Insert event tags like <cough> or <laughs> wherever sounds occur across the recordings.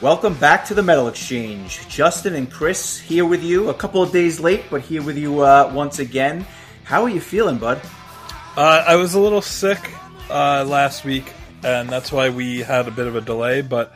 Welcome back to the Metal Exchange. Justin and Chris here with you. A couple of days late, but here with you uh, once again. How are you feeling, bud? Uh, I was a little sick uh, last week, and that's why we had a bit of a delay, but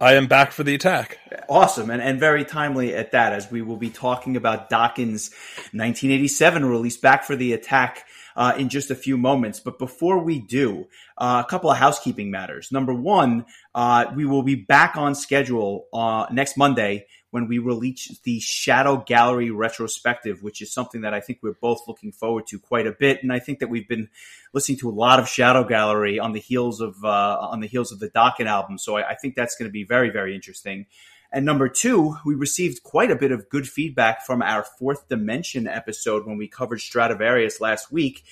I am back for the attack. Awesome, and, and very timely at that, as we will be talking about Dokken's 1987 release, Back for the Attack, uh, in just a few moments. But before we do, uh, a couple of housekeeping matters. Number one, uh, we will be back on schedule uh, next Monday when we release the Shadow Gallery retrospective, which is something that I think we're both looking forward to quite a bit. And I think that we've been listening to a lot of Shadow Gallery on the heels of uh, on the heels of the Dokken album, so I, I think that's going to be very very interesting. And number two, we received quite a bit of good feedback from our fourth dimension episode when we covered Stradivarius last week.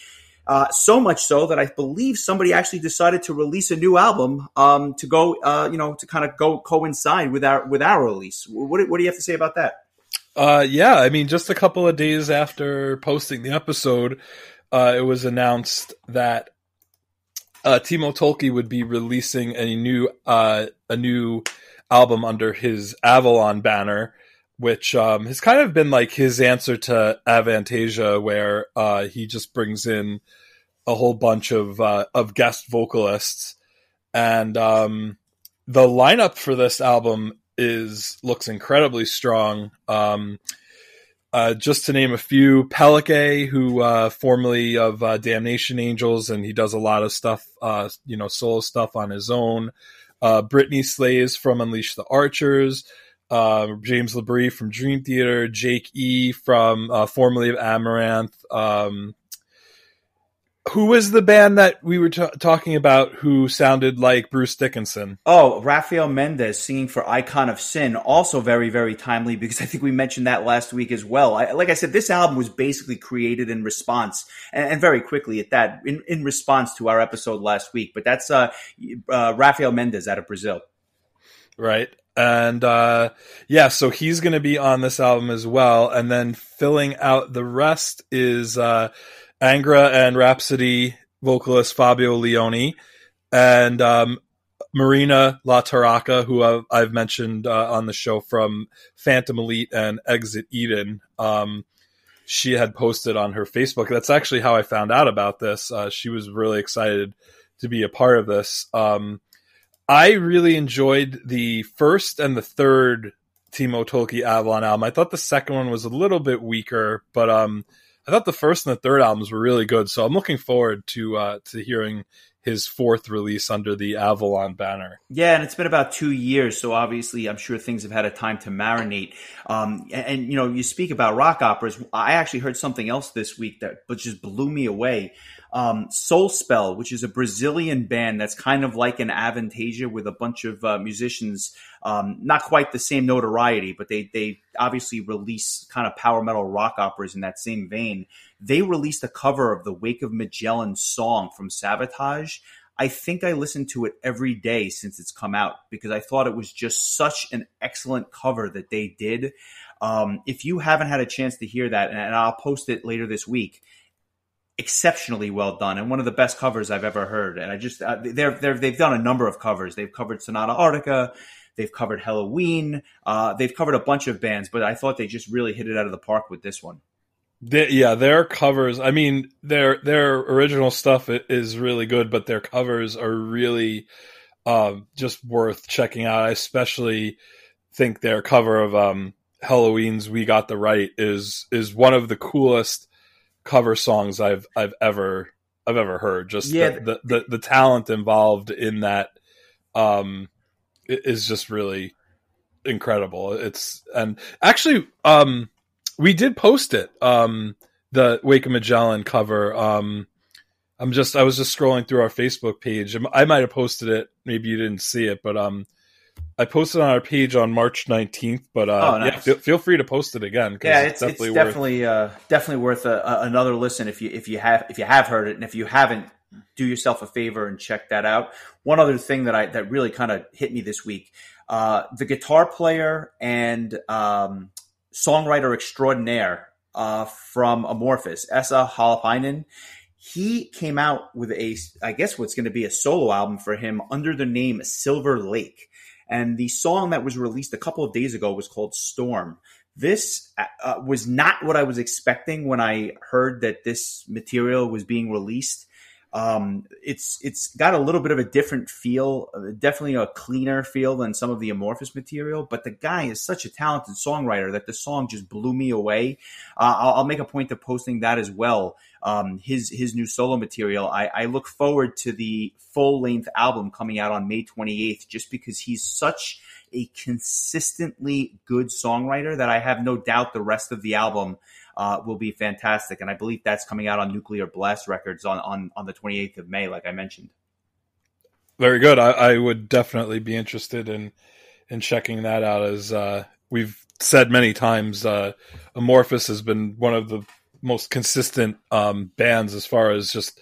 Uh, so much so that I believe somebody actually decided to release a new album um, to go, uh, you know, to kind of go coincide with our with our release. What, what do you have to say about that? Uh, yeah, I mean, just a couple of days after posting the episode, uh, it was announced that uh, Timo Tolkki would be releasing a new uh, a new album under his Avalon banner, which um, has kind of been like his answer to Avantasia, where uh, he just brings in a whole bunch of uh, of guest vocalists, and um, the lineup for this album is looks incredibly strong. Um, uh, just to name a few, PelleK, who uh, formerly of uh, Damnation Angels, and he does a lot of stuff, uh, you know, solo stuff on his own uh, Brittney Slayes from Unleash the Archers, uh, James LaBrie from Dream Theater, Jake E from uh, formerly of Amaranthe, Um, who was the band that we were t- talking about who sounded like Bruce Dickinson? Oh, Raphael Mendes singing for Icon of Sin, also very, very timely because I think we mentioned that last week as well. I, like I said, this album was basically created in response and, and, very quickly at that, in, in response to our episode last week. But that's uh, uh, Raphael Mendes out of Brazil. Right. And uh, yeah, so he's going to be on this album as well. And then filling out the rest is. Uh, Angra and Rhapsody vocalist Fabio Lione, and um, Marina La Torraca, who I've, I've mentioned uh, on the show from Phantom Elite and Exit Eden. Um, she had posted on her Facebook. That's actually how I found out about this. Uh, she was really excited to be a part of this. Um, I really enjoyed the first and the third Timo Tolkki Avalon album. I thought the second one was a little bit weaker, but um, I thought the first and the third albums were really good. So I'm looking forward to uh, to hearing his fourth release under the Avalon banner. Yeah, and it's been about two years, so obviously I'm sure things have had a time to marinate. Um, and, and, you know, you speak about rock operas. I actually heard something else this week that but just blew me away um, Soulspell, which is a Brazilian band that's kind of like an Avantasia with a bunch of uh, musicians, um, not quite the same notoriety, but they they obviously release kind of power metal rock operas in that same vein. They released a cover of the Wake of Magellan song from Savatage. I think I listened to it every day since it's come out because I thought it was just such an excellent cover that they did. Um, if you haven't had a chance to hear that, and I'll post it later this week, exceptionally well done and one of the best covers I've ever heard. And I just uh, they're, they're they've done a number of covers. They've covered Sonata Arctica, they've covered Helloween. uh, they've covered a bunch of bands, but I thought they just really hit it out of the park with this one. They, yeah, their covers. I mean, their their original stuff is really good, but their covers are really um, just worth checking out. I especially think their cover of um, Helloween's "We Got the Right" is is one of the coolest cover songs I've I've ever I've ever heard. Just yeah, the, the, the, the talent involved in that um is just really incredible. It's and actually um we did post it um the Wake of Magellan cover um I'm just I was just scrolling through our Facebook page. I might have posted it. Maybe you didn't see it, but um I posted on our page on March 19th, but uh, oh, nice. yeah, feel, feel, free to post it again. Yeah, it's, it's definitely it's definitely, worth... uh, definitely worth a, a, another listen if you if you have if you have heard it, and if you haven't, do yourself a favor and check that out. One other thing that I that really kind of hit me this week: uh, the guitar player and um, songwriter extraordinaire uh, from Amorphis, Esa Holopainen. He came out with a, I guess, what's going to be a solo album for him under the name Silver Lake and the song that was released a couple of days ago was called Storm. This uh, uh was not what I was expecting when I heard that this material was being released. Um, it's it's got a little bit of a different feel, uh, definitely a cleaner feel than some of the Amorphis material. But the guy is such a talented songwriter that the song just blew me away. Uh, I'll, I'll, make a point of posting that as well. Um, his his new solo material. I, I look forward to the full length album coming out on May 28th, just because he's such a consistently good songwriter that I have no doubt the rest of the album uh, will be fantastic. And I believe that's coming out on Nuclear Blast Records on, on, on the 28th of May, like I mentioned. Very good. I, I would definitely be interested in in checking that out. As uh, we've said many times, uh, Amorphis has been one of the most consistent um, bands as far as just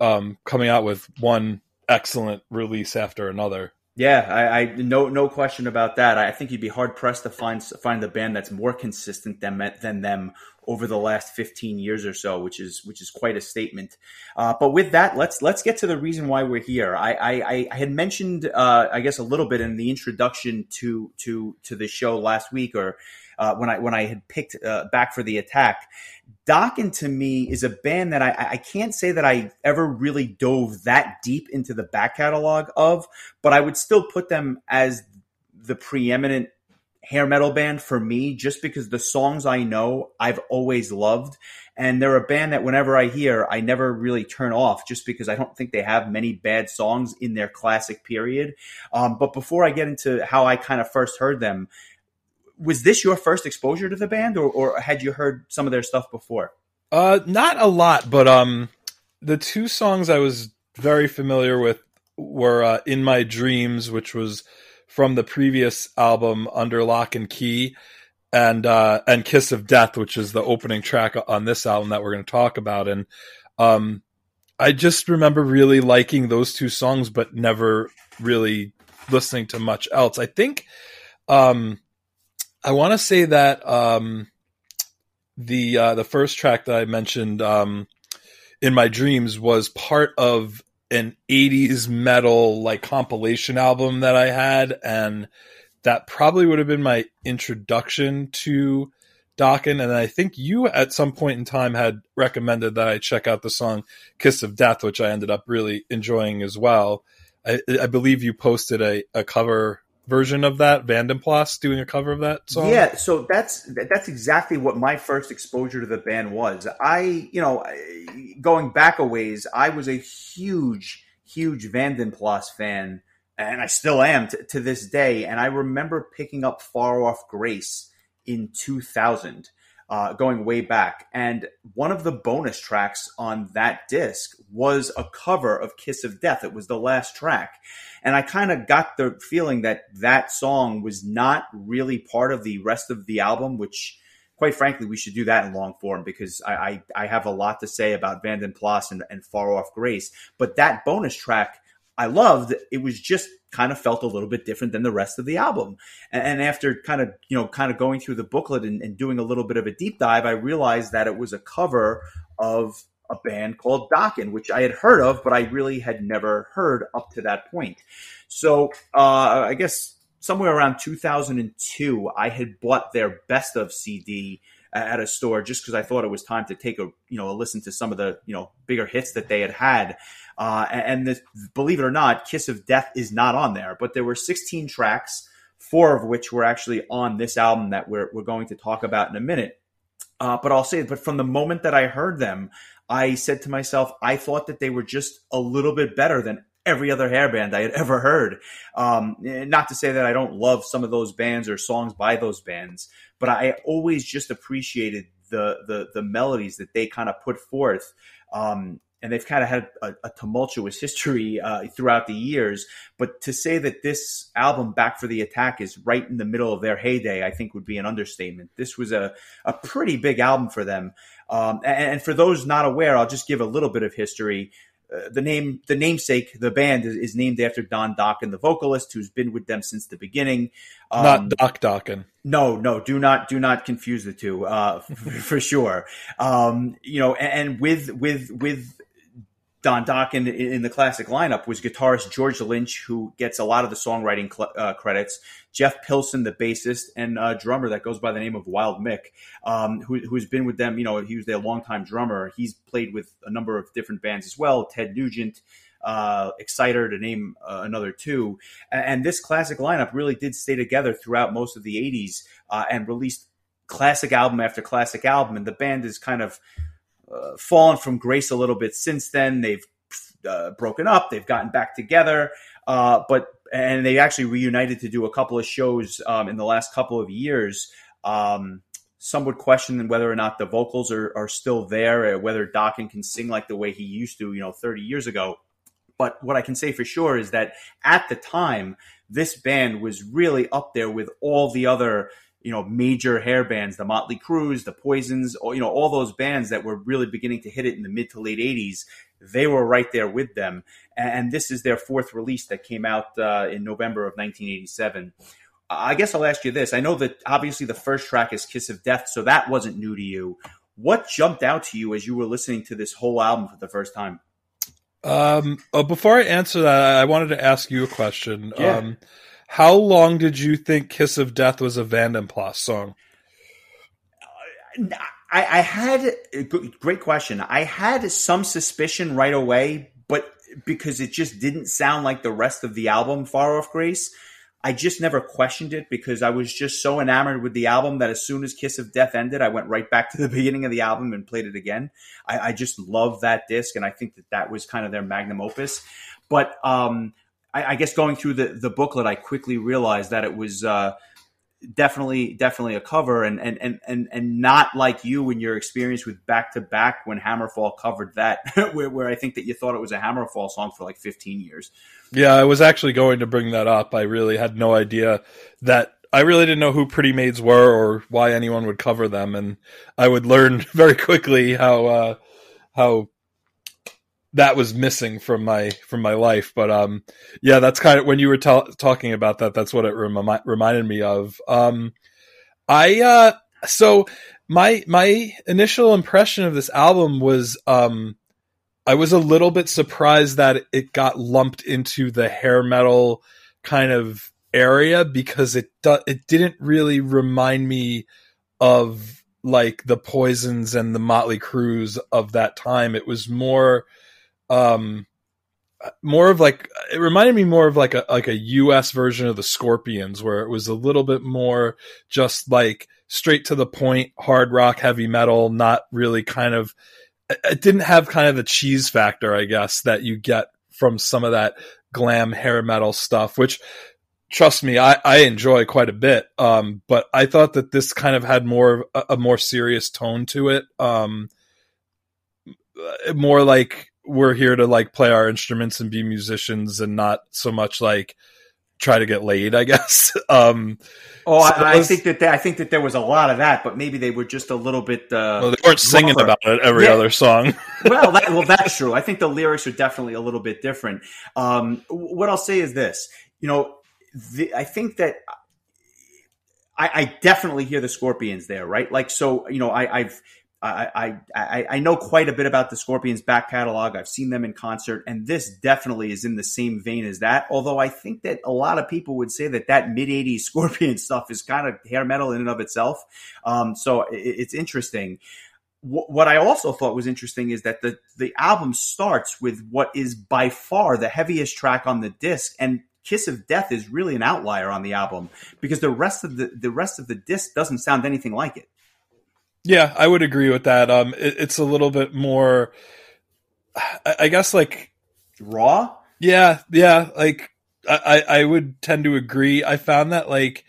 um, coming out with one excellent release after another. Yeah, I, I, no no question about that. I think you'd be hard pressed to find find the band that's more consistent than than them over the last 15 years or so, which is which is quite a statement. Uh, but with that, let's let's get to the reason why we're here. I I, I had mentioned, uh, I guess, a little bit in the introduction to to to the show last week, or uh, when I when I had picked uh, back for the attack. Dokken to me is a band that I, I can't say that I ever really dove that deep into the back catalog of, but I would still put them as the preeminent hair metal band for me just because the songs I know I've always loved. And they're a band that whenever I hear, I never really turn off just because I don't think they have many bad songs in their classic period. Um, but before I get into how I kind of first heard them, was this your first exposure to the band, or, or had you heard some of their stuff before? Uh, not a lot, but um, the two songs I was very familiar with were uh, "In My Dreams," which was from the previous album Under Lock and Key, and uh, and "Kiss of Death," which is the opening track on this album that we're going to talk about. And um, I just remember really liking those two songs, but never really listening to much else. I think um, I want to say that um, the uh, the first track that I mentioned um, in my dreams was part of an 80s metal like compilation album that I had and that probably would have been my introduction to Dokken and I think you at some point in time had recommended that I check out the song Kiss of Death which I ended up really enjoying as well. I, I believe you posted a, a cover version of that, Vandenplas doing a cover of that song? Yeah, so that's that's exactly what my first exposure to the band was. I, you know, going back a ways, I was a huge, huge Vandenplas fan, and I still am t- to this day. And I remember picking up Far Off Grace in 2000 uh, going way back. And one of the bonus tracks on that disc was a cover of Kiss of Death. It was the last track. And I kind of got the feeling that that song was not really part of the rest of the album, which quite frankly, we should do that in long form because I, I, I have a lot to say about Vandenplas and, and Far Off Grace. But that bonus track I loved. It was just kind of felt a little bit different than the rest of the album. And, after kind of, you know, kind of going through the booklet and, and doing a little bit of a deep dive, I realized that it was a cover of a band called Dokken, which I had heard of, but I really had never heard up to that point. So uh, I guess somewhere around 2002, I had bought their best of CD at a store just because I thought it was time to take a you know a listen to some of the you know bigger hits that they had had. Uh, and this, believe it or not, Kiss of Death is not on there, but there were 16 tracks, four of which were actually on this album that we're we're going to talk about in a minute. Uh, but I'll say, but from the moment that I heard them, I said to myself, I thought that they were just a little bit better than every other hair band I had <laughs> ever heard. Um, not to say that I don't love some of those bands or songs by those bands, but I always just appreciated the the, the melodies that they kind of put forth. Um, and they've kind of had a, a tumultuous <laughs> history uh, throughout the years. But to say that this album, Back for the Attack, is right in the middle of their heyday, I think would be an understatement. This was a, a pretty big album for them. Um, and, and, for those not aware, I'll just give a little bit of history. Uh, the name, the namesake, the band is, is, named after Don Dokken, the vocalist, who's been with them since the beginning. Um, not Doc Dokken. No, no, do not, do not confuse the two, uh, for, <laughs> for sure. Um, you know, and, and with, with, with Don Dokken in, in, the classic lineup was guitarist George Lynch, who gets a lot of the songwriting cl- uh, credits. Jeff Pilson, the bassist and uh, drummer that goes by the name of Wild Mick, um, who, has been with them. You know, he was their longtime drummer. He's played with a number of different bands as well. Ted Nugent, uh, Exciter, to name uh, another two. And, this classic lineup really did stay together throughout most of the '80s uh, and released classic album after classic album. And the band is kind of uh, fallen from grace a little bit since then. They've uh, broken up. They've gotten back together, uh, but and they actually reunited to do a couple of shows um, in the last couple of years. Um, some would question whether or not the vocals are, are still there, or whether Dokken can sing like the way he used to, you know, 30 years ago. But what I can say for sure is that at the time, this band was really up there with all the other you know major hair bands, the Motley Crues, the Poisons, or you know all those bands that were really beginning to hit it in the mid to late '80s. They were right there with them, and this is their fourth release that came out uh, in November of 1987. I guess I'll ask you this: I know that obviously the first track is "Kiss of Death," so that wasn't new to you. What jumped out to you as you were listening to this whole album for the first time? Um, uh, before I answer that, I wanted to ask you a question. Yeah. Um, how long did you think "Kiss of Death" was a Vandenplas song? I, I had a great question. I had some suspicion right away, but because it just didn't sound like the rest of the album, Far Off Grace. I just never questioned it because I was just so enamored with the album that as soon as Kiss of Death ended, I went right back to the <laughs> beginning of the album and played it again. I, I just love that disc, and I think that that was kind of their magnum opus. But um, I, I, guess going through the, the booklet, I quickly realized that it was uh, definitely definitely a cover, and and and and and not like you in your experience with Back to Back when Hammerfall covered that, <laughs> where, where I think that you thought it was a Hammerfall song for like 15 years. Yeah, I was actually going to bring that up. I really had no idea that I really didn't know who Pretty Maids were or why anyone would cover them, and I would learn <laughs> very quickly how uh, how that was missing from my from my life. But um, yeah, that's kind of when you were talking about that. That's what it rem- reminded me of. Um, I uh, so my my initial impression of this album was um, I was a little bit surprised that it got lumped into the hair metal kind of area because it do- it didn't really remind me of like the poisons and the motley crues of that time it was more um more of like it reminded me more of like a like a US version of the Scorpions where it was a little bit more just like straight to the point hard rock heavy metal not really kind of it didn't have kind of the cheese factor I guess that you get from some of that glam hair metal stuff which trust me I, I enjoy quite a bit. Um but I thought that this kind of had more a, a more serious tone to it. Um more like we're here to like play our instruments and be musicians and not so much like try to get laid, I guess. <laughs> Um, oh, so I, was, I, think that they, I think that there was a lot of that, but maybe they were just a little bit. Uh, well, they weren't singing rougher. about it every yeah. other song. <laughs> well, that, well, that's true. I think the lyrics are definitely a little bit different. Um, what I'll say is this: you know, the, I think that. I, I, definitely hear the Scorpions there, right? Like, so you know, I, I've I, I, I know quite a bit about the Scorpions back catalog. I've seen them in concert, and this definitely is in the same vein as that. Although I think that a lot of people would say that that mid '80s <laughs> Scorpion stuff is kind of hair metal in and of itself. Um, so it, it's interesting. what I also thought was interesting is that the the album starts with what is by far the heaviest track on the disc, and Kiss of Death is really an outlier on the album because the rest of the the rest of the disc doesn't sound anything like it. Yeah, I would agree with that. Um, it, it's a little bit more, I, I, guess, like raw. Yeah, yeah. Like I, I would tend to agree. I found that like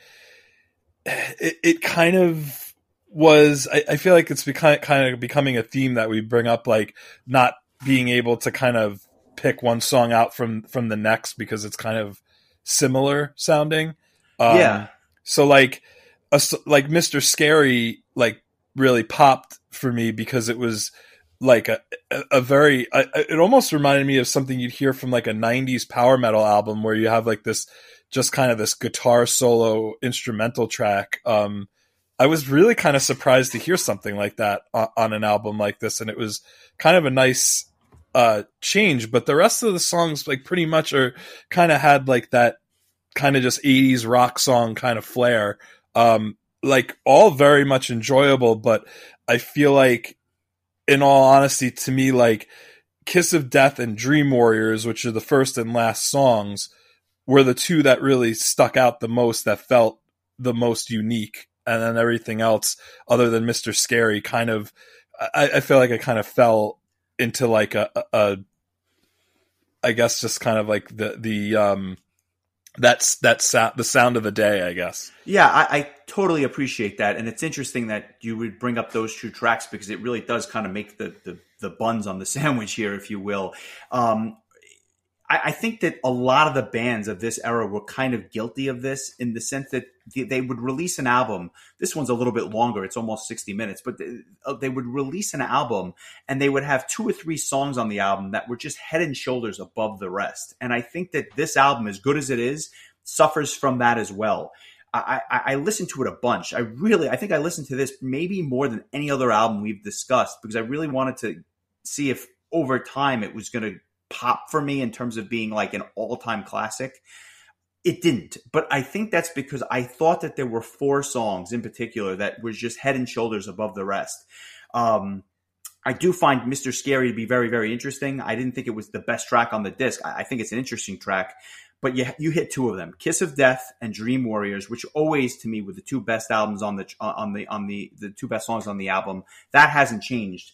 it, it kind of was. I, I feel like it's become kind of becoming a theme that we bring up, like not being able to kind of pick one song out from from the next because it's kind of similar sounding. Um, yeah. So like a, like Mr. Scary like really popped for me because it was like a a, very it almost reminded me of something you'd hear from like a 90s power metal album where you have like this just kind of this guitar solo instrumental track um I was really kind of surprised to hear something like that on, on an album like this and it was kind of a nice uh changed, but the rest of the songs like pretty much are kind of had like that kind of just 80s rock song kind of flair. Um like all very much enjoyable, but I feel like in all honesty to me like Kiss of Death and Dream Warriors, which are the first and last songs, were the two that really stuck out the most that felt the most unique and then everything else other than Mr. Scary kind of I, I feel like I kind of fell into like a, a, a I guess just kind of like the the um that's that's the sound of the day, I guess. Yeah, I, I, totally appreciate that, and it's interesting that you would bring up those two tracks because it really does kind of make the the, the buns on the <laughs> sandwich here, if you will. Um, I, I, think that a lot of the bands of this era were kind of guilty of this in the sense that they would release an album. This one's a little bit longer; it's almost sixty minutes, but they, uh, they would release an album and they would have two or three songs on the album that were just head and shoulders above the rest. And I think that this album, as good as it is, suffers from that as well. I, I listened to it a bunch. I really, I think I listened to this maybe more than any other album we've discussed because I really wanted to see if over time it was going to pop for me in terms of being like an all time classic. It didn't, but I think that's because I thought that there were four songs in particular that was just head and shoulders above the rest. Um, I do find Mr. Scary to be very, very interesting. I didn't think it was the best track on the disc. I, I think it's an interesting track, but you you hit two of them, Kiss of Death and Dream Warriors, which always to me were the two best albums on the on the on the the two best songs on the album. That hasn't changed.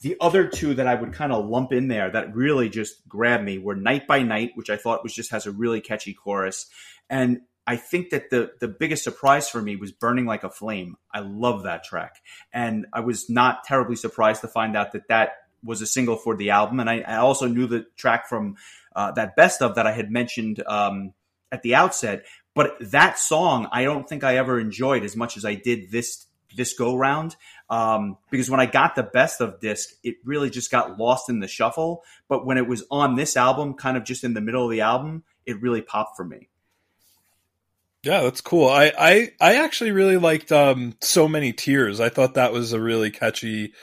The other two that I would kind of lump in there that really just grabbed me were Night by Night, which I thought was just has a really catchy chorus, and I think that the the biggest surprise for me was Burning Like a Flame. I love that track, and I was not terribly surprised to find out that that was a single for the album. And I, I also knew the track from uh, that best of that I had mentioned um, at the outset. But that song, I don't think I ever enjoyed as much as I did this this go round um, because when I got the best of disc, it really just got lost in the shuffle. But when it was on this album, kind of just in the middle of the album, it really popped for me. Yeah, that's cool. I I, I actually really liked um, so many tears. I thought that was a really catchy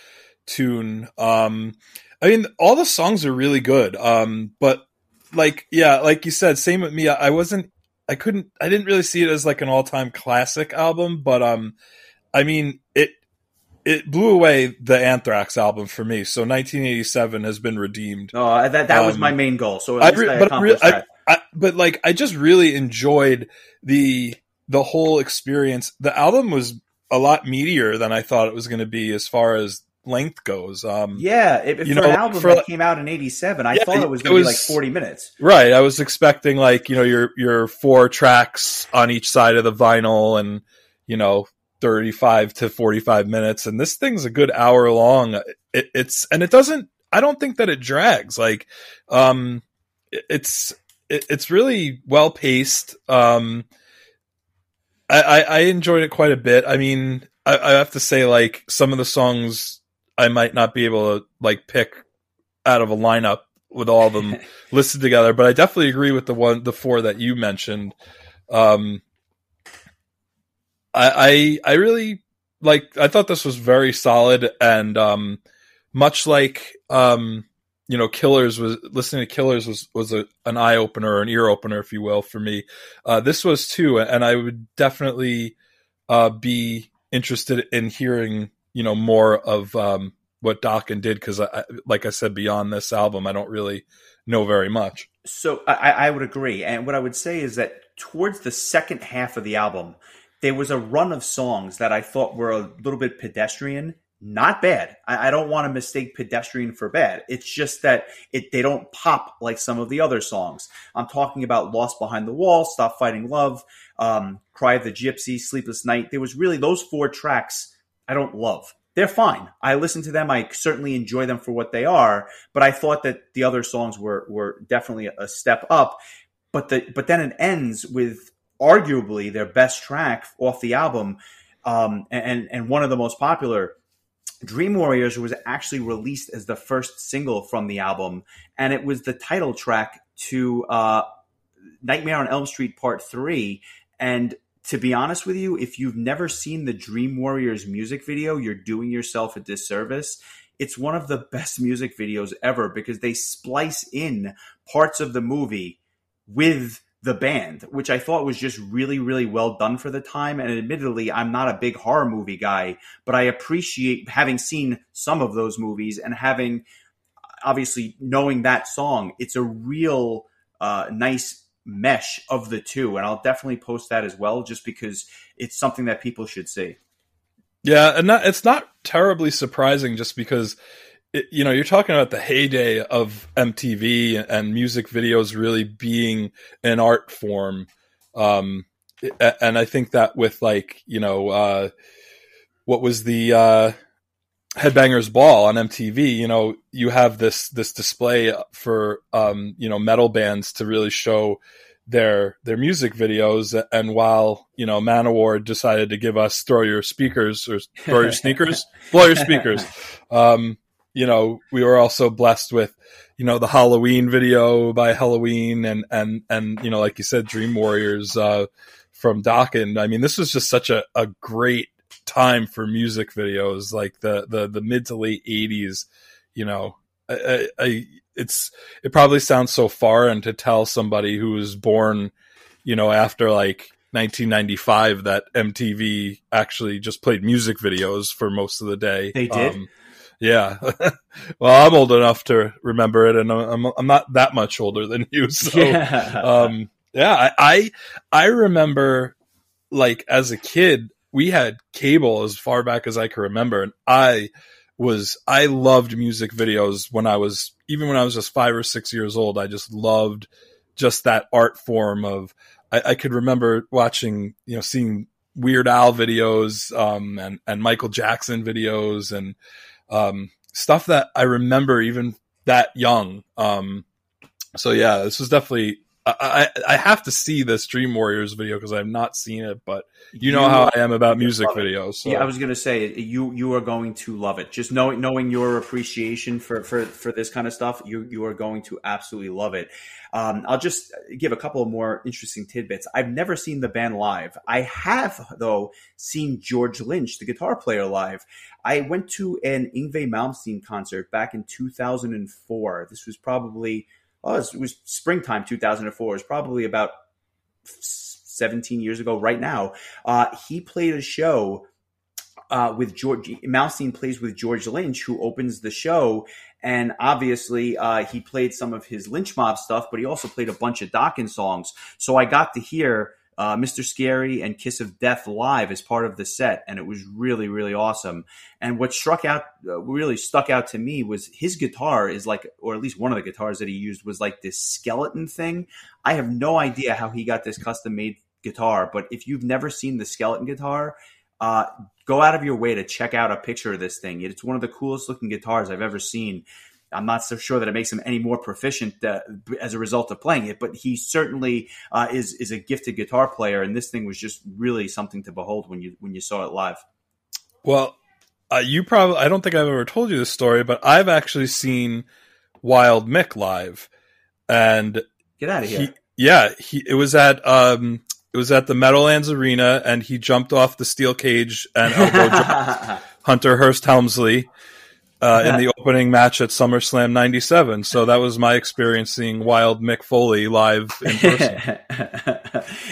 tune. Um, I mean, all the songs are really good. Um, but like, yeah, like you said, same with me. I, wasn't, I couldn't, I didn't really see it as like an all time classic album, but um, I mean, it it blew away the Anthrax album for me. So 1987 has been redeemed. Oh, that that um, was my main goal. So I, re- but re- I, I, but like I just really enjoyed the the whole experience. The album was a lot meatier than I thought it was going to be as far as length goes. Um, yeah, if, you for know, an album for, that came out in '87, I yeah, thought it was going to be like 40 minutes. Right, I was expecting like you know your your four tracks on each side of the vinyl, and you know 35 to 45 minutes and this thing's a good hour long. It, it's and it doesn't i don't think that it drags like um it, it's it, it's really well paced um I, I, I enjoyed it quite a bit. I mean I, I have to say like some of the songs i might not be able to like pick out of a lineup with all of them <laughs> listed together but i definitely agree with the one the four that you mentioned. Um I, I, really like. I thought this was very solid, and um, much like um, you know, Killers was listening to Killers was was a, an eye opener an ear opener, if you will, for me. Uh, this was too, and I would definitely uh, be interested in hearing you know more of um, what Dokken did because, like I said, beyond this album, I don't really know very much. So I, I would agree, and what I would say is that towards the second half of the album, there was a run of songs that I thought were a little bit pedestrian. Not bad. I, I don't want to mistake pedestrian for bad. It's just that it they don't pop like some of the other songs. I'm talking about Lost Behind the Wall, Stop Fighting Love, um, Cry of the Gypsy, Sleepless Night. There was really those four tracks I don't love. They're fine. I listen to them. I certainly enjoy them for what they are, but I thought that the other songs were were definitely a step up. But the but then it ends with arguably their best track off the album, um, and and one of the most popular. Dream Warriors was actually released as the first single from the album, and it was the title track to uh, Nightmare on Elm Street Part Three. And to be honest with you, if you've never seen the Dream Warriors music video, you're doing yourself a disservice. it's one of the best music videos ever because they splice in parts of the movie with the band, which I thought was just really, really well done for the time. And admittedly, I'm not a big horror movie guy, but I appreciate having seen some of those movies and having obviously knowing that song. It's a real uh, nice mesh of the two. And I'll definitely post that as well, just because it's something that people should see. Yeah, and it's not terribly surprising just because you know, you're talking about the heyday of MTV and music videos really being an art form. Um, and I think that with like, you know, uh, what was the, uh, Headbangers Ball on MTV, you know, you have this, this display for, um, you know, metal bands to really show their, their music videos. And while, you know, Manowar decided to give us throw your speakers or throw your <laughs> sneakers, blow your speakers. <laughs> Um, you know, we were also blessed with, you know, the Halloween video by Helloween and, and, and, you know, like you said, Dream Warriors, uh, from Dokken. I mean, this was just such a, a great time for music videos, like the, the, the mid to late eighties, you know, I, I, it's, it probably sounds so foreign to tell somebody who was born, you know, after like 1995 that MTV actually just played music videos for most of the day. They did. Um, yeah. <laughs> well, I'm old enough to remember it, and I'm I'm not that much older than you. <laughs> So, yeah, um, yeah I, I I remember like as a kid, we had cable as far back as I can remember, and I was I loved music videos when I was even when I was just five or six years old. I just loved just that art form of. I, I could remember watching, you know, seeing Weird Al videos um, and and Michael Jackson videos and um, stuff that I remember even that young. Um, so yeah, this was definitely. I, I have to see this Dream Warriors video because I've not seen it, but you, you know how I am about music videos. So. Yeah, I was gonna say you you are going to love it. Just knowing knowing your appreciation for for for this kind of stuff, you you are going to absolutely love it. Um, I'll just give a couple of more interesting tidbits. I've never seen the band live. I have, though, seen George Lynch, the guitar player, live. I went to an Yngwie Malmsteen concert back in 2004. This was probably, oh, it was springtime 2004. It was probably about 17 years ago right now. Uh, he played a show uh, with George Malmsteen plays with George Lynch, who opens the show, and obviously, uh, he played some of his Lynch Mob stuff, but he also played a bunch of Dokken songs. So I got to hear uh, Mr. Scary and Kiss of Death live as part of the set, and it was really, really awesome. And what struck out, uh, really stuck out to me was his guitar is like, or at least one of the guitars that he used was like this skeleton thing. I have no idea how he got this custom made guitar, but if you've never seen the skeleton guitar, uh, go out of your way to check out a picture of this thing. It's one of the coolest looking guitars I've ever seen. I'm not so sure that it makes him any more proficient uh, as a result of playing it, but he certainly uh, is is a gifted guitar player, and this thing was just really something to behold when you when you saw it live. Well, uh, you probably I don't think I've ever told you this story, but I've actually seen Wild Mick live, and get out of here. He, yeah, he it was at um, it was at the Meadowlands Arena, and he jumped off the steel cage and elbow <laughs> Hunter Hearst Helmsley uh, in the opening match at SummerSlam '97. So that was my experience seeing Wild Mick Foley live in <laughs> person.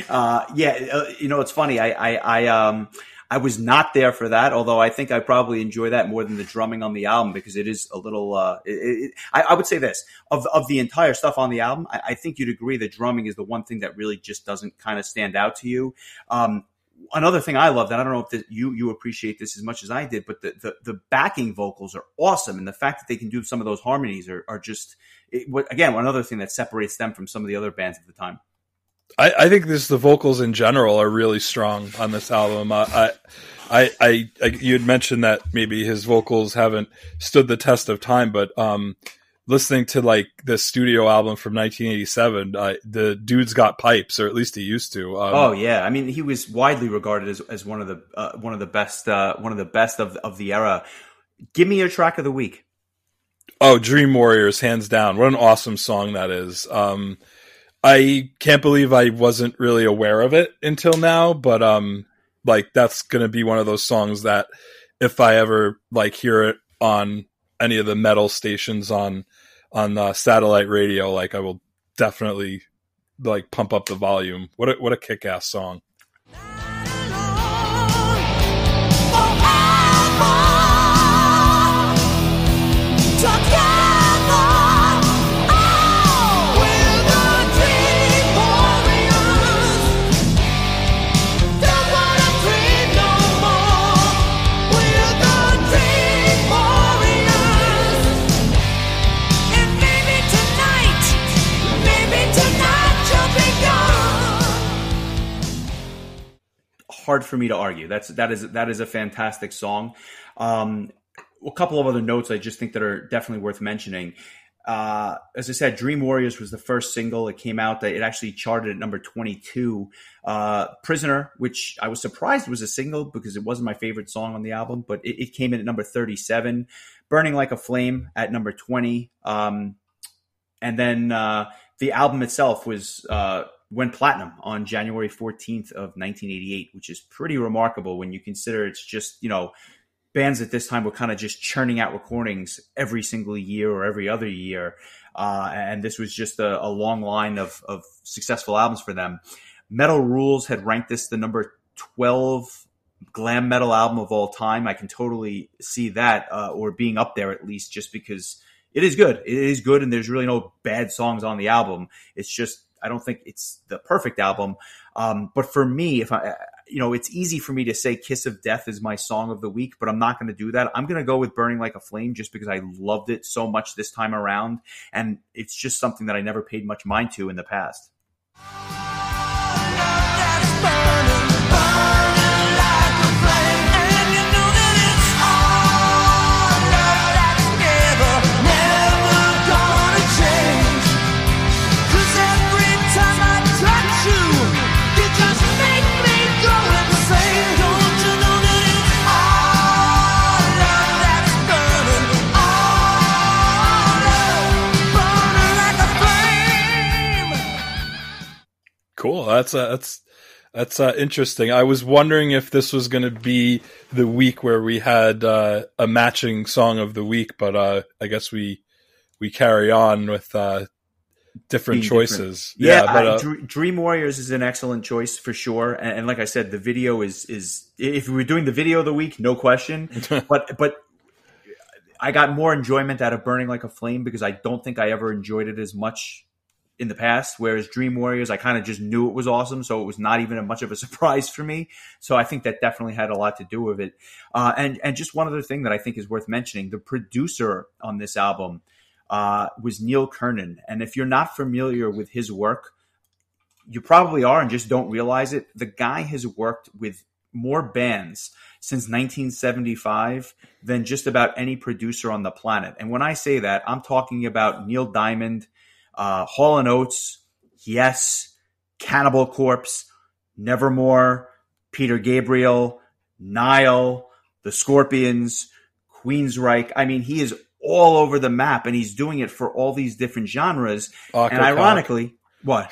uh, yeah, uh, you know, it's funny. I, I, I um, I was not there for that, although I think I probably enjoy that more than the drumming on the album because it is a little. Uh, it, it, I, I, would say this of of the entire stuff on the album. I, I, think you'd agree that drumming is the one thing that really just doesn't kind of stand out to you. Um, another thing I love that I don't know if the, you you appreciate this as much as I did, but the, the, the backing vocals are awesome, and the fact that they can do some of those harmonies are are just it, again another thing that separates them from some of the other bands at the time. I, I think this the vocals in general are really strong on this album. I, I, I, I, you had mentioned that maybe his vocals haven't stood the test of time, but um, listening to like the studio album from 1987, uh, the dude's got pipes, or at least he used to. Um, oh yeah, I mean he was widely regarded as, as one of the uh, one of the best uh, one of the best of of the era. Give me your track of the week. Oh, Dream Warriors, hands down. What an awesome song that is. Um, I can't believe I wasn't really aware of it until now, but um, like that's gonna be one of those songs that if I ever like hear it on any of the metal stations on on uh, satellite radio, like I will definitely like pump up the volume. What a, what a kick ass song! Hard for me to argue. That's that is that is a fantastic song. Um, a couple of other notes I just think that are definitely worth mentioning. Uh, as I said, Dream Warriors was the first single. It came out it actually charted at number 22. Uh, Prisoner, which I was surprised was a single because it wasn't my favorite song on the album, but it, it came in at number 37. Burning Like a Flame at number 20. Um, and then uh, the album itself was uh, went platinum on January 14th of 1988, which is pretty remarkable when you consider it's just, you know, bands at this time were kind of just churning out recordings every single year or every other year. Uh, and this was just a, a, long line of, of successful albums for them. Metal Rules had ranked this the number 12 glam metal album of all time. I can totally see that, uh, or being up there at least just because it is good. It is good. And there's really no bad songs on the album. It's just I don't think it's the perfect album. Um, but for me, if I, you know, it's easy for me to say Kiss of Death is my song of the week, but I'm not going to do that. I'm going to go with Burning Like a Flame just because I loved it so much this time around. And it's just something that I never paid much mind to in the past. That's uh, that's that's uh, interesting. I was wondering if this was going to be the week where we had uh, a matching song of the week, but uh, I guess we we carry on with uh, different Being choices. Different. Yeah, yeah but, uh, Dream Warriors is an excellent choice for sure. And, and, like I said, the video is is if we were doing the video of the week, no question. <laughs> but but I got more enjoyment out of Burning Like a Flame because I don't think I ever enjoyed it as much in the past. Whereas Dream Warriors, I kind of just knew it was awesome, so it was not even a much of a <laughs> surprise for me. So I think that definitely had a lot to do with it. Uh, and and just one other thing that I think is worth mentioning: the producer on this album uh, was Neil Kernon, and if you're not familiar with his work, you probably are and just don't realize it. The guy has worked with more bands since 1975 than just about any producer on the planet. And when I say that, I'm talking about Neil Diamond, uh, Hall and Oates, Yes, Cannibal Corpse, Nevermore, Peter Gabriel, Nile, The Scorpions, Queensryche. I mean, he is all over the map, and he's doing it for all these different genres. and ironically, what?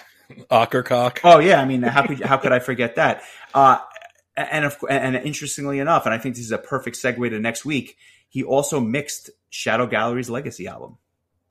Akercocke. Oh yeah, I mean, how could how could I forget that? Uh, and of, and interestingly enough, and I think this is a perfect segue to next week. He also mixed Shadow Gallery's Legacy album.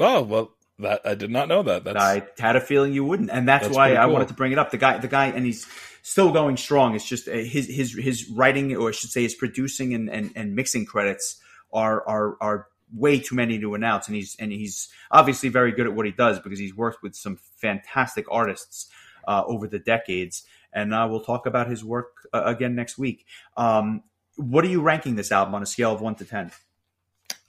Oh well, that I did not know that. That's, I had a feeling you wouldn't, and that's, that's why I wanted to bring it up. The guy, the guy, and he's still going strong. It's just uh, his his his writing, or I should say, his producing and, and, and mixing credits are are are way too many to announce. And he's and he's obviously very good at what he does because he's worked with some fantastic artists uh, over the decades. And uh, we'll talk about his work uh, again next week. Um, what are you ranking this album on a scale of one to ten?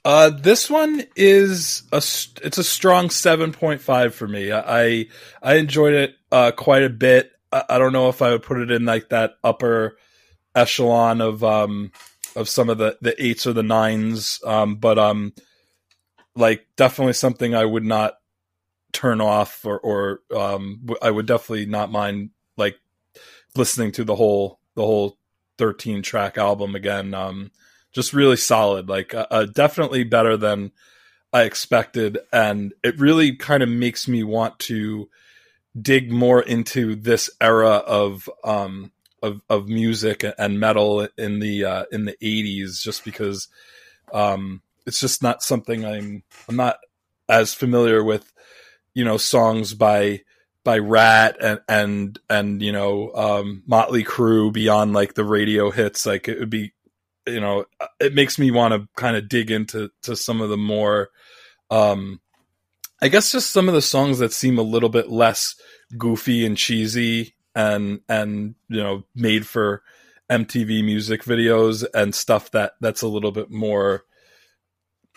Uh, this one is a it's a strong seven point five for me. I I enjoyed it uh, quite a bit. I, I, don't know if I would put it in like that upper echelon of um of some of the the eights or the nines, um, but um like definitely something I would not turn off or or um I would definitely not mind like listening to the whole the whole thirteen track album again. Um, just really solid. Like uh, uh, definitely better than I expected, and it really kind of makes me want to dig more into this era of um of of music and metal in the uh, in the eighties, just because um it's just not something I'm I'm not as familiar with, you know, songs by by Ratt and and and you know um, Motley Crue beyond like the radio hits. Like it would be, you know, it makes me want to kind of dig into to some of the more, um, I guess just some of the songs that seem a little bit less goofy and cheesy and and you know made for MTV music videos and stuff that that's a little bit more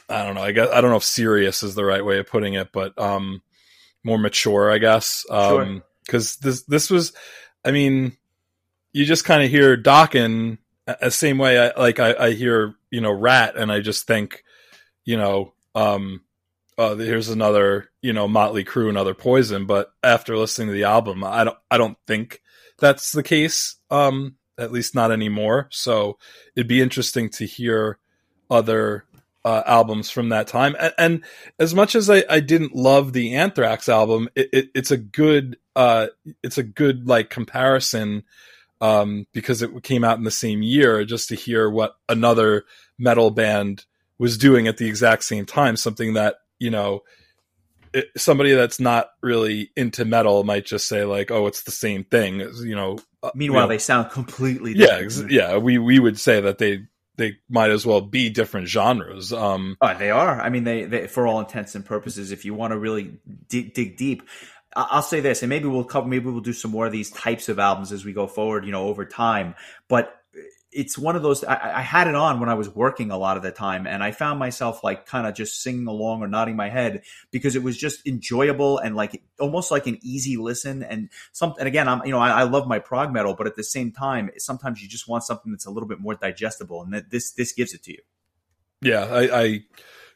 I don't know. I guess I don't know if serious is the right way of putting it, but um, more mature, I guess. Um, because sure. this this was, I mean, you just kind of hear Dokken the same way. I like I, I hear you know Ratt and I just think, you know, um, uh, here's another you know Motley Crue, another Poison. But after listening to the album, I don't I don't think that's the case. Um, at least not anymore. So it'd be interesting to hear other uh, albums from that time. And, and as much as I, I, didn't love the Anthrax album, it, it, it's a good uh, it's a good like comparison um, because it came out in the same year. Just to hear what another metal band was doing at the exact same time, something that you know it, somebody that's not really into metal might just say like, "Oh, it's the same thing." You know. Uh, Meanwhile, you know, they sound completely different. Yeah, yeah. We we would say that they they might as well be different genres. Um, oh, they are. I mean, they, they for all intents and purposes, if you want to really dig, dig deep, I'll say this, and maybe we'll cover, maybe we'll do some more of these types of albums as we go forward, you know, over time. But it's one of those I, I, had it on when I was working a lot of the time, and I found myself like kind of just singing along or nodding my head because it was just enjoyable and like almost like an easy listen. And something and again, I'm you know I, I, love my prog metal, but at the same time, sometimes you just want something that's a little bit more digestible, and that this this gives it to you. Yeah, I, I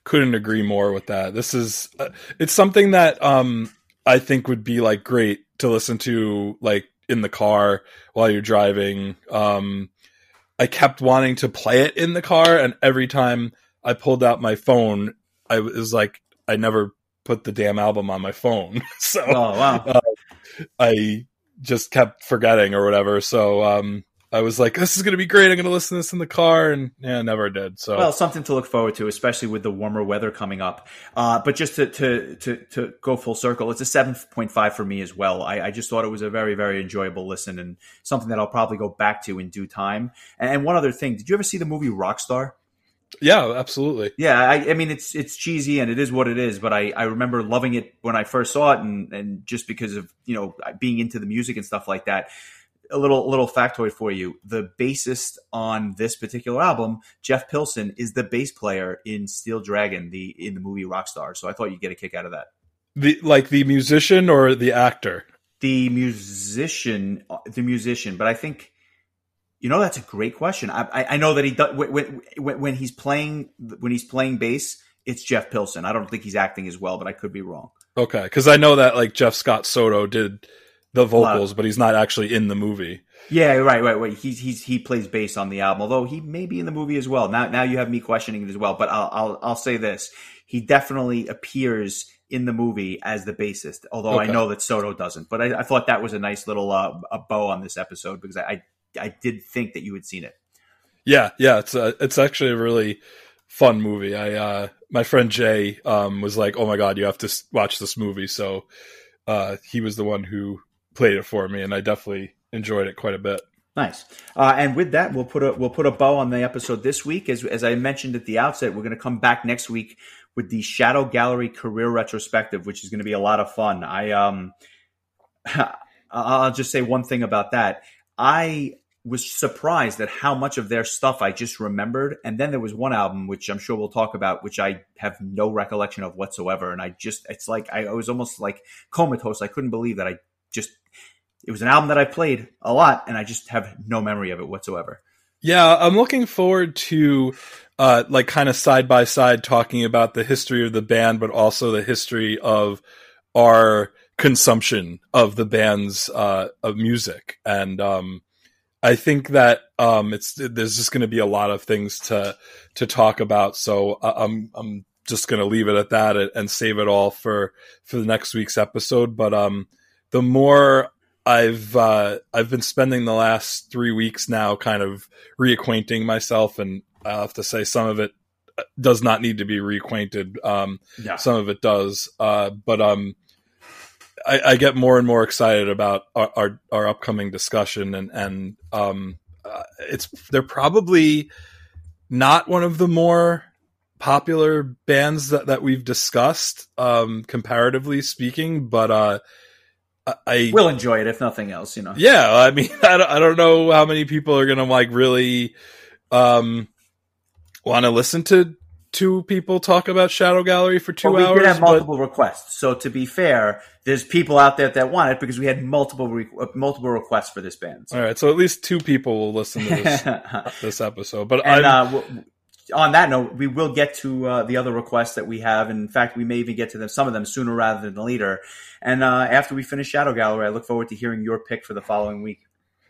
couldn't agree more with that. This is uh, it's something that um I think would be like great to listen to like in the car while you're driving. Um, I kept wanting to play it in the car, and every time I pulled out my phone, I was like, I never put the damn album on my phone, <laughs> so oh, wow. uh, I just kept forgetting or whatever. So um, I was like, this is going to be great. I'm going to listen to this in the car. And yeah, never did. So, well, something to look forward to, especially with the warmer weather coming up. Uh, but just to, to, to, to, go full circle, it's a 7.5 for me as well. I, I, just thought it was a very, very enjoyable listen and something that I'll probably go back to in due time. And one other thing, did you ever see the movie Rockstar? Yeah, absolutely. Yeah, I, I, mean it's it's cheesy and it is what it is, but I, I remember loving it when I first saw it and, and just because of you know being into the music and stuff like that a little little factoid for you: the bassist on this particular album, Jeff Pilson, is the bass player in Steel Dragon, the in the movie Rockstar. So I thought you'd get a kick out of that. The like the musician or the actor? The musician, uh, the musician. But I think you know that's a great question. I, I, I know that he does when, when, when he's playing when he's playing bass. It's Jeff Pilson. I don't think he's acting as well, but I could be wrong. Okay, because I know that like Jeff Scott Soto did the vocals, but he's not actually in the movie. Yeah, right, right, right. He's he's he plays bass on the album, although he may be in the movie as well. Now now you have me questioning it as well, but I'll I'll, I'll say this: he definitely appears in the movie as the bassist, although okay. I know that Soto doesn't. But I, I thought that was a nice little uh, a bow on this episode because I I did think that you had seen it. Yeah, yeah, it's a, it's actually a really fun movie. I uh, my friend Jay um, was like, "Oh my god, you have to watch this movie." So uh, he was the one who played it for me, and I definitely enjoyed it quite a bit. Nice. Uh, and with that, we'll put a we'll put a bow on the episode this week. As as I mentioned at the outset, we're going to come back next week with the Shadow Gallery career retrospective, which is going to be a lot of fun. I um, <laughs> I'll just say one thing about that. I was surprised at how much of their stuff I just remembered. And then there was one album, which I'm sure we'll talk about, which I have no recollection of whatsoever. And I just, it's like, I was almost like comatose. I couldn't believe that I just it was an album that I played a lot, and I just have no memory of it whatsoever. Yeah, I'm looking forward to uh, like kind of side by side talking about the history of the band, but also the history of our consumption of the band's uh, of music. And um, I think that um, it's there's just going to be a lot of things to to talk about. So uh, I'm I'm just going to leave it at that and save it all for for the next week's episode. But um, the more I've uh, I've been spending the last three weeks now kind of reacquainting myself, and I have to say some of it does not need to be reacquainted. Um, Yeah. Some of it does, uh, but um, I, I get more and more excited about our our, our upcoming discussion, and and um, uh, it's they're probably not one of the more popular bands that, that we've discussed, um, comparatively speaking, but uh, I- We'll enjoy it if nothing else, you know. yeah, I mean, <laughs> I don't, I don't know how many people are gonna like really um, want to listen to two people talk about Shadow Gallery for two But we hours. did have but- multiple requests. So to be fair, there's people out there that want it because we had multiple re- uh, multiple requests for this band. all right, so at least two people will listen to this <laughs> this episode. But and I'm, uh, on that note, we will get to uh, the other requests that we have. In fact, we may even get to them some of them sooner rather than later. And uh, after we finish Shadow Gallery, I look forward to hearing your pick for the following week.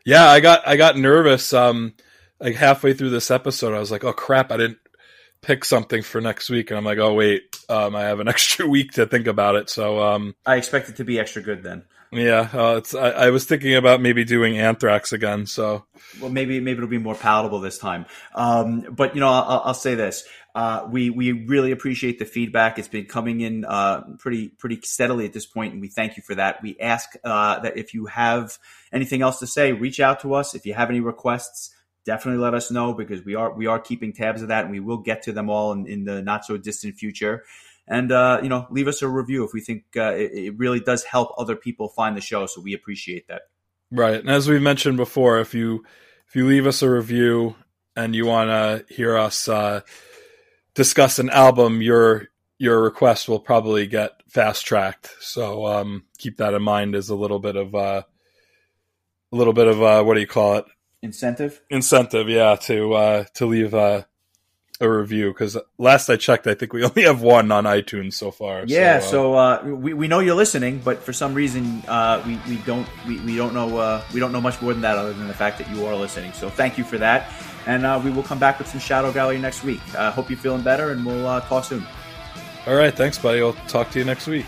yeah, I got I got nervous. Um, like halfway through this episode, I was like, oh crap, I didn't pick something for next week, and I'm like, oh wait, um, I have an <laughs> extra week to think about it. So um, I expect it to be extra good then. Yeah, uh, it's I, I was thinking about maybe doing Anthrax again. So Well, maybe maybe it'll be more palatable this time. Um, but you know, I'll, I'll say this: uh, we we really appreciate the feedback. It's been coming in uh, pretty pretty steadily at this point, and we thank you for that. We ask uh, that if you have anything else to say, reach out to us. If you have any requests, definitely let us know because we are we are keeping tabs of that, and we will get to them all in, in the not so distant future. And uh, you know, leave us a review if we think uh, it, it really does help other people find the show. So we appreciate that. Right. And as we've mentioned before, if you if you leave us a review and you want to hear us uh, discuss an album, your your request will probably get fast tracked. So um, keep that in mind as a little bit of uh, a little bit of uh, what do you call it Incentive. incentive? Yeah, to uh, to leave uh, a review because last I checked, I think we <laughs> only have one on iTunes so far. Yeah, uh, so, uh, we, we know you're listening, but for some reason uh, we, we don't we, we don't know uh, we don't know much more than that other than the fact that you are listening. So thank you for that, and uh, we will come back with some Shadow Gallery next week. uh, hope you're feeling better, and we'll uh, talk soon. all right, thanks, buddy. I'll talk to you next week.